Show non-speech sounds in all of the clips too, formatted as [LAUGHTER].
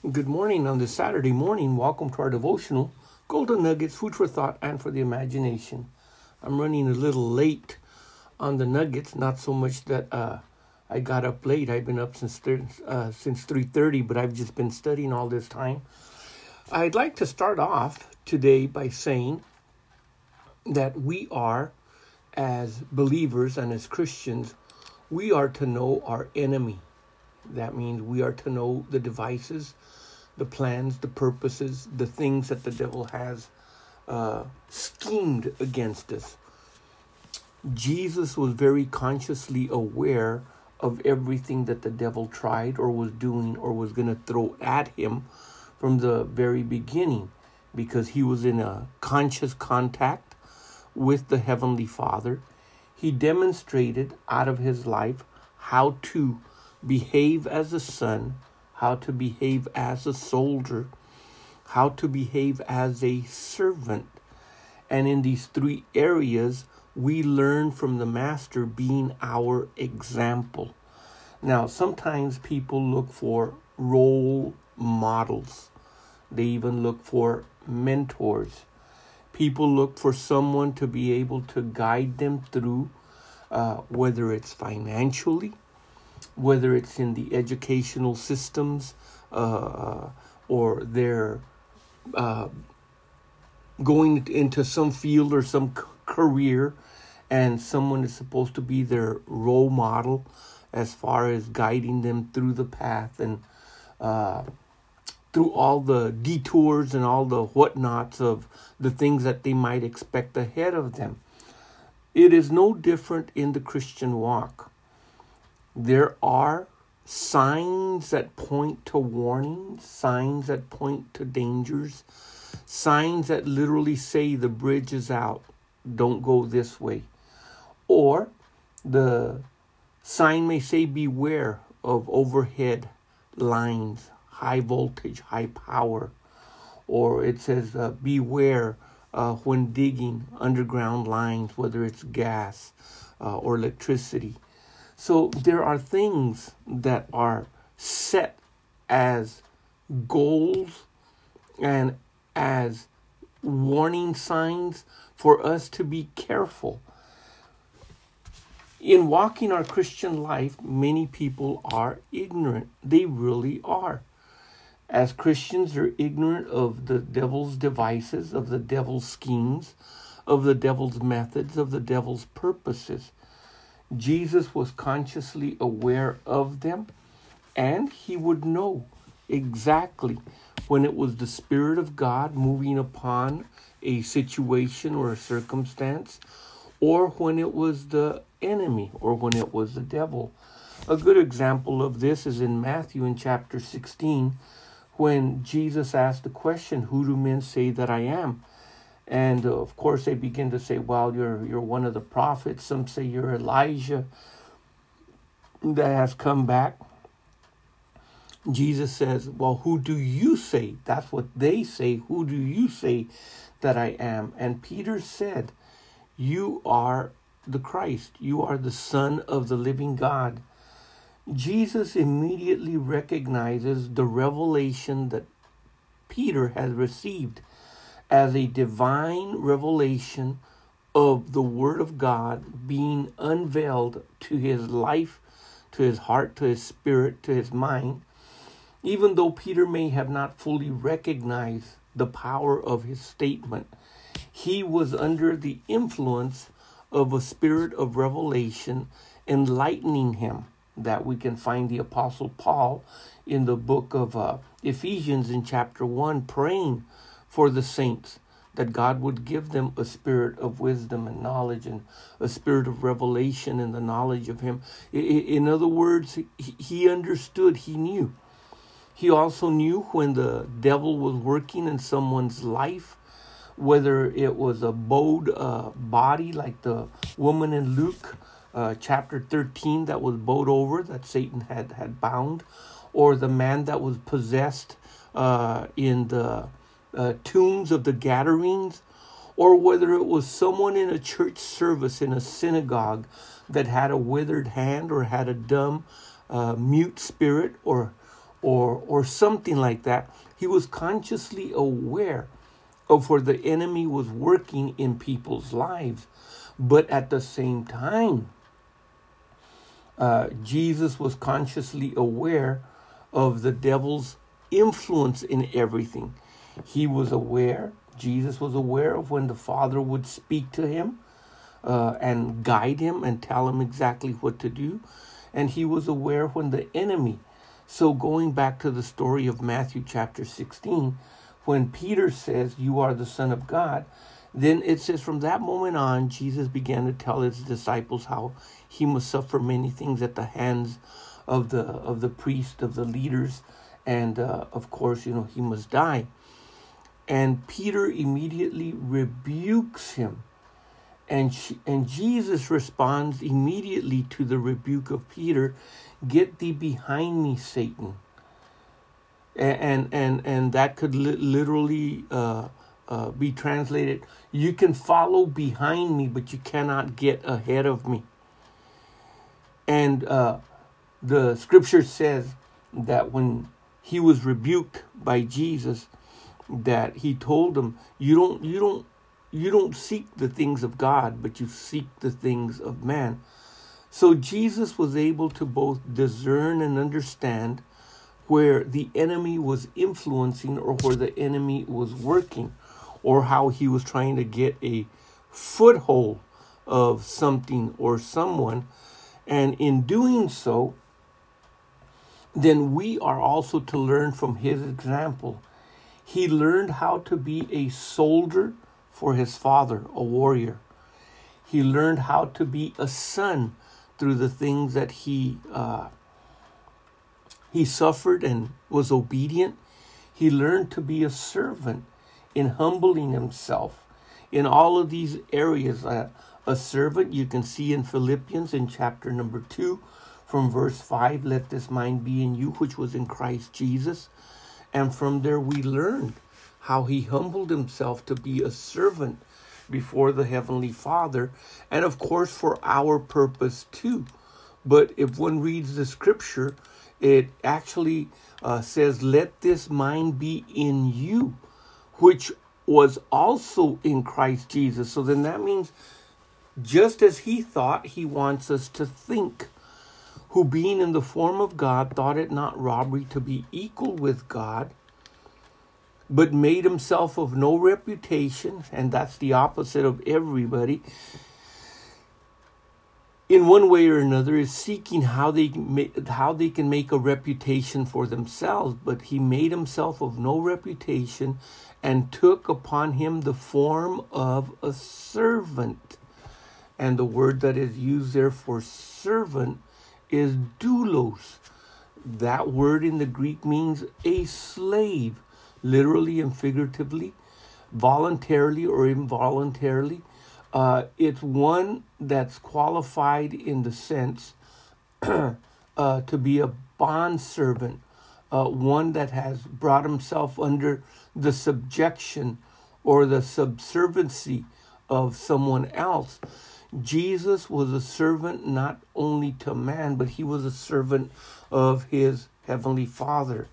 Good morning on this Saturday morning. Welcome to our devotional Golden Nuggets, food for thought and for the imagination. I'm running a little late on the nuggets, not so much that uh, I got up late. I've been up since uh, since 3:30, but I've just been studying all this time. I'd like to start off today by saying that we are as believers and as Christians, we are to know our enemy. That means we are to know the devices, the plans, the purposes, the things that the devil has uh, schemed against us. Jesus was very consciously aware of everything that the devil tried or was doing or was going to throw at him from the very beginning because he was in a conscious contact with the Heavenly Father. He demonstrated out of his life how to behave as a son, how to behave as a soldier, how to behave as a servant. And in these three areas, we learn from the Master being our example. Now, sometimes people look for role models, they even look for mentors. People look for someone to be able to guide them through, uh, whether it's financially, whether it's in the educational systems uh, or they're uh, going into some field or some c- career and someone is supposed to be their role model as far as guiding them through the path and uh, through all the detours and all the whatnots of the things that they might expect ahead of them. It is no different in the Christian walk. There are signs that point to warnings, signs that point to dangers, signs that literally say the bridge is out, don't go this way. Or the sign may say beware of overhead lines, high voltage, high power. Or it says uh, beware uh, when digging underground lines, whether it's gas uh, or electricity. So there are things that are set as goals and as warning signs for us to be careful. In walking our Christian life, many people are ignorant. They really are. As Christians, they're ignorant of the devil's devices, of the devil's schemes, of the devil's methods, of the devil's purposes. Jesus was consciously aware of them and he would know exactly when it was the Spirit of God moving upon a situation or a circumstance, or when it was the enemy, or when it was the devil. A good example of this is in Matthew in chapter 16, when Jesus asked the question, Who do men say that I am? And uh, of course, they begin to say, well, you're, you're one of the prophets. Some say you're Elijah that has come back. Jesus says, well, who do you say? That's what they say. Who do you say that I am? And Peter said, You are the Christ. You are the Son of the living God. Jesus immediately recognizes the revelation that Peter has received as a divine revelation of the Word of God being unveiled to his life, to his heart, to his spirit, to his mind, even though Peter may have not fully recognized the power of his statement, he was under the influence of a spirit of revelation enlightening him. That we can find the Apostle Paul in the book of uh, Ephesians in chapter 1 praying for the saints, that God would give them a spirit of wisdom and knowledge and a spirit of revelation and the knowledge of Him. In other words, he understood, he knew. He also knew when the devil was working in someone's life, whether it was a bowed uh, body like the woman in Luke uh, chapter 13 that was bowed over, that Satan had, had bound, or the man that was possessed uh, in the uh, tombs of the Gadarenes, or whether it was someone in a church service in a synagogue that had a withered hand or had a dumb, uh, mute spirit or or or something like that. He was consciously aware of where the enemy was working in people's lives. But at the same time, uh, Jesus was consciously aware of the devil's influence in everything. He was aware, Jesus was aware of when the Father would speak to him uh, and guide him and tell him exactly what to do. And he was aware when the enemy. So, going back to the story of Matthew chapter 16, when Peter says, You are the Son of God, then it says, From that moment on, Jesus began to tell his disciples how he must suffer many things at the hands of the of the priest, of the leaders, and uh, of course, you know, he must die. And Peter immediately rebukes him. And, she, and Jesus responds immediately to the rebuke of Peter Get thee behind me, Satan. And, and, and that could li- literally uh, uh, be translated You can follow behind me, but you cannot get ahead of me. And uh, the scripture says that when he was rebuked by Jesus, that he told them, "You don't, you don't, you don't seek the things of God, but you seek the things of man." So Jesus was able to both discern and understand where the enemy was influencing or where the enemy was working or how he was trying to get a foothold of something or someone. And in doing so, then we are also to learn from his example. He learned how to be a soldier for his father, a warrior. He learned how to be a son through the things that he uh, he suffered and was obedient. He learned to be a servant in humbling himself in all of these areas. Uh, a servant you can see in Philippians in chapter number 2 from verse 5 let this mind be in you which was in Christ Jesus. And from there we learned how he humbled himself to be a servant before the Heavenly Father, and of course for our purpose too. But if one reads the scripture, it actually uh, says, Let this mind be in you, which was also in Christ Jesus. So then that means just as he thought, he wants us to think. Who being in the form of God thought it not robbery to be equal with God, but made himself of no reputation, and that's the opposite of everybody, in one way or another is seeking how they how they can make a reputation for themselves but he made himself of no reputation and took upon him the form of a servant. And the word that is used there for servant is doulos that word in the greek means a slave literally and figuratively voluntarily or involuntarily uh, it's one that's qualified in the sense [CLEARS THROAT] uh, to be a bond servant, uh, one that has brought himself under the subjection or the subserviency of someone else. Jesus was a servant not only to man, but he was a servant of his heavenly Father.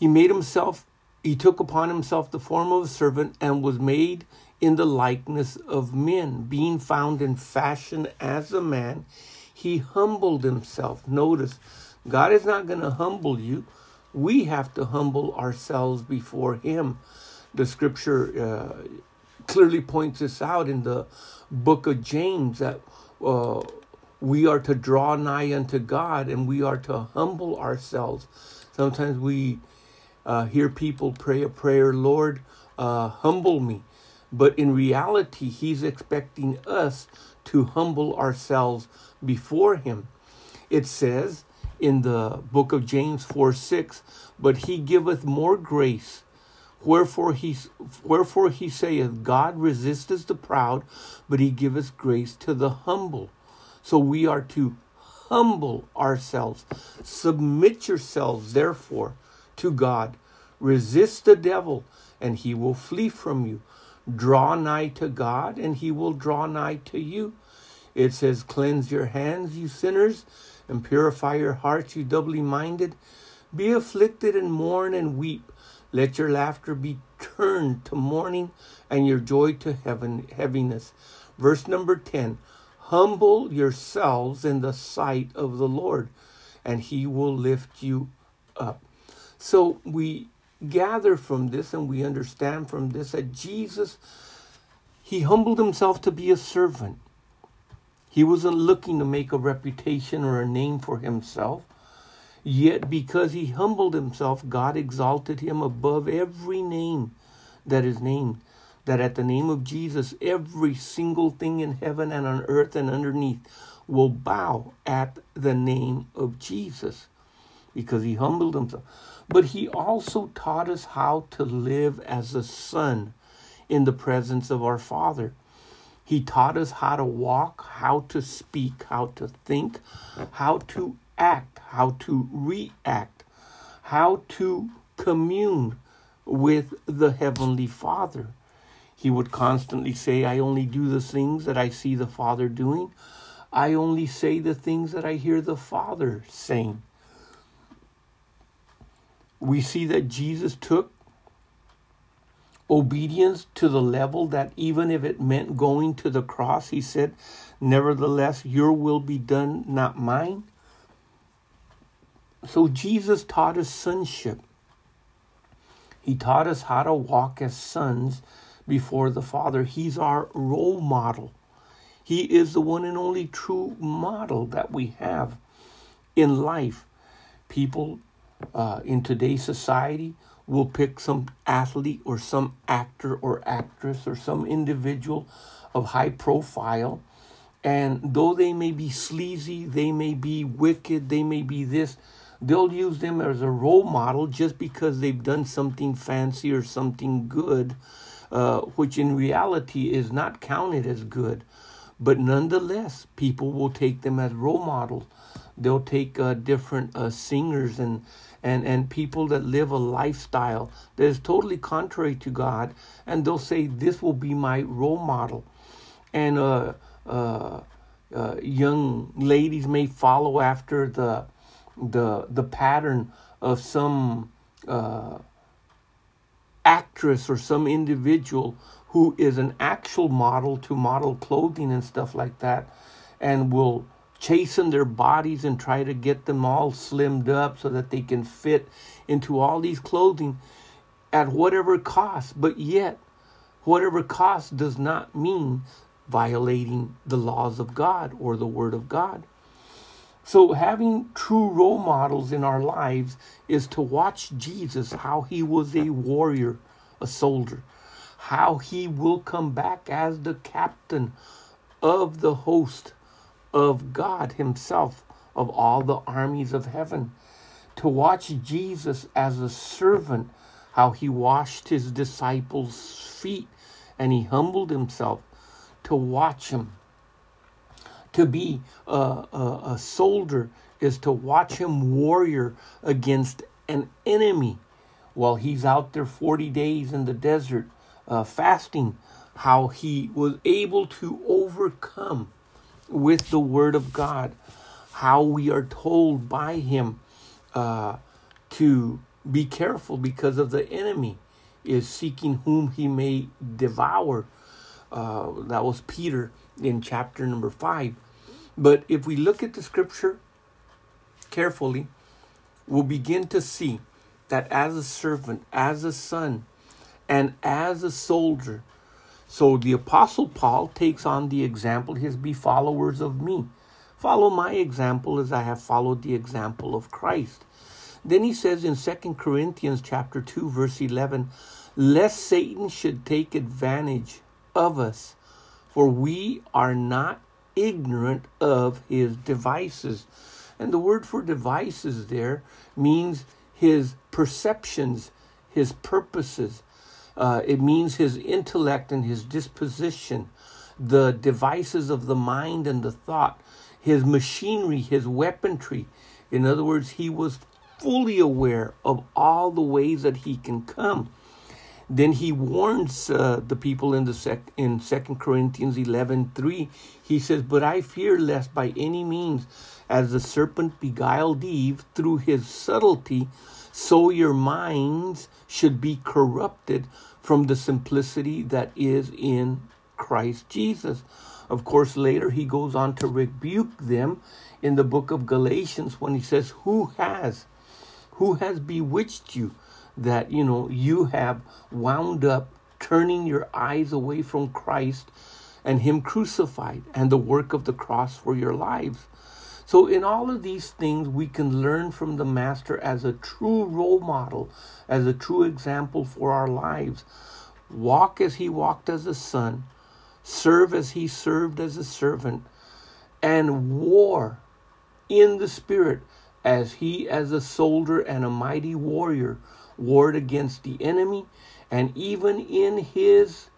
He made himself, he took upon himself the form of a servant and was made in the likeness of men. Being found in fashion as a man, he humbled himself. Notice, God is not going to humble you. We have to humble ourselves before him. The scripture uh, clearly points this out in the book of James that uh, we are to draw nigh unto God and we are to humble ourselves. Sometimes we uh, hear people pray a prayer, Lord, uh, humble me. But in reality, He's expecting us to humble ourselves before Him. It says in the book of James 4 6, but He giveth more grace. Wherefore he, wherefore he saith, God resisteth the proud, but he giveth grace to the humble. So we are to humble ourselves. Submit yourselves, therefore, to God. Resist the devil, and he will flee from you. Draw nigh to God, and he will draw nigh to you. It says, Cleanse your hands, you sinners, and purify your hearts, you doubly minded. Be afflicted and mourn and weep. Let your laughter be turned to mourning and your joy to heaven, heaviness. Verse number 10 Humble yourselves in the sight of the Lord, and he will lift you up. So we gather from this and we understand from this that Jesus, he humbled himself to be a servant. He wasn't looking to make a reputation or a name for himself. Yet, because he humbled himself, God exalted him above every name that is named. That at the name of Jesus, every single thing in heaven and on earth and underneath will bow at the name of Jesus because he humbled himself. But he also taught us how to live as a son in the presence of our Father. He taught us how to walk, how to speak, how to think, how to act, how to react, how to commune with the Heavenly Father. He would constantly say, I only do the things that I see the Father doing. I only say the things that I hear the Father saying. We see that Jesus took obedience to the level that even if it meant going to the cross, he said, Nevertheless, your will be done, not mine. So Jesus taught us sonship. He taught us how to walk as sons before the Father. He's our role model. He is the one and only true model that we have in life. People uh, in today's society will pick some athlete or some actor or actress or some individual of high profile. And though they may be sleazy, they may be wicked, they may be this, they'll use them as a role model just because they've done something fancy or something good, uh, which in reality is not counted as good. But nonetheless, people will take them as role models. They'll take uh, different uh, singers and and, and people that live a lifestyle that is totally contrary to God, and they'll say, This will be my role model. And uh, uh, uh, young ladies may follow after the, the, the pattern of some uh, actress or some individual who is an actual model to model clothing and stuff like that, and will chasten their bodies and try to get them all slimmed up so that they can fit into all these clothing at whatever cost. But yet, whatever cost does not mean violating the laws of God or the Word of God. So, having true role models in our lives is to watch Jesus, how he was a warrior, a soldier, how he will come back as the captain of the host of God Himself, of all the armies of heaven. To watch Jesus as a servant, how He washed His disciples' feet and He humbled Himself. To watch Him. To be a, a, a soldier is to watch Him warrior against an enemy while He's out there 40 days in the desert uh, fasting, how He was able to overcome with the Word of God, how we are told by Him uh, to be careful because of the enemy is seeking whom he may devour. Uh, that was Peter in chapter number five. But if we look at the scripture carefully, we'll begin to see that as a servant, as a son, and as a soldier, so the Apostle Paul takes on the example, his be followers of me. Follow my example as I have followed the example of Christ. Then he says in 2 Corinthians chapter 2 verse 11, lest Satan should take advantage of us, for we are not ignorant of his devices. And the word for devices there means his perceptions, his purposes, uh, it means his intellect and his disposition, the devices of the mind and the thought, his machinery, his weaponry. In other words, he was fully aware of all the ways that he can come. Then he warns uh, the people in the sec- in Second Corinthians 11:3. He says, But I fear lest by any means, as the serpent beguiled Eve through his subtlety, so your minds should be corrupted from the simplicity that is in Christ Jesus. Of course, later he goes on to rebuke them in the book of Galatians when he says, Who has? Who has bewitched you that, you know, you have wound up turning your eyes away from Christ and Him crucified and the work of the cross for your lives? So, in all of these things, we can learn from the Master as a true role model, as a true example for our lives. Walk as He walked as a son, serve as He served as a servant, and war in the Spirit as He, as a soldier and a mighty warrior, warred against the enemy, and even in His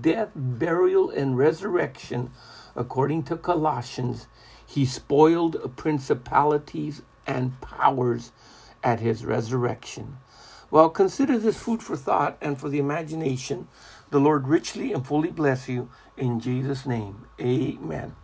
death, burial, and resurrection, according to Colossians, he spoiled principalities and powers at his resurrection. Well, consider this food for thought and for the imagination. The Lord richly and fully bless you in Jesus' name. Amen.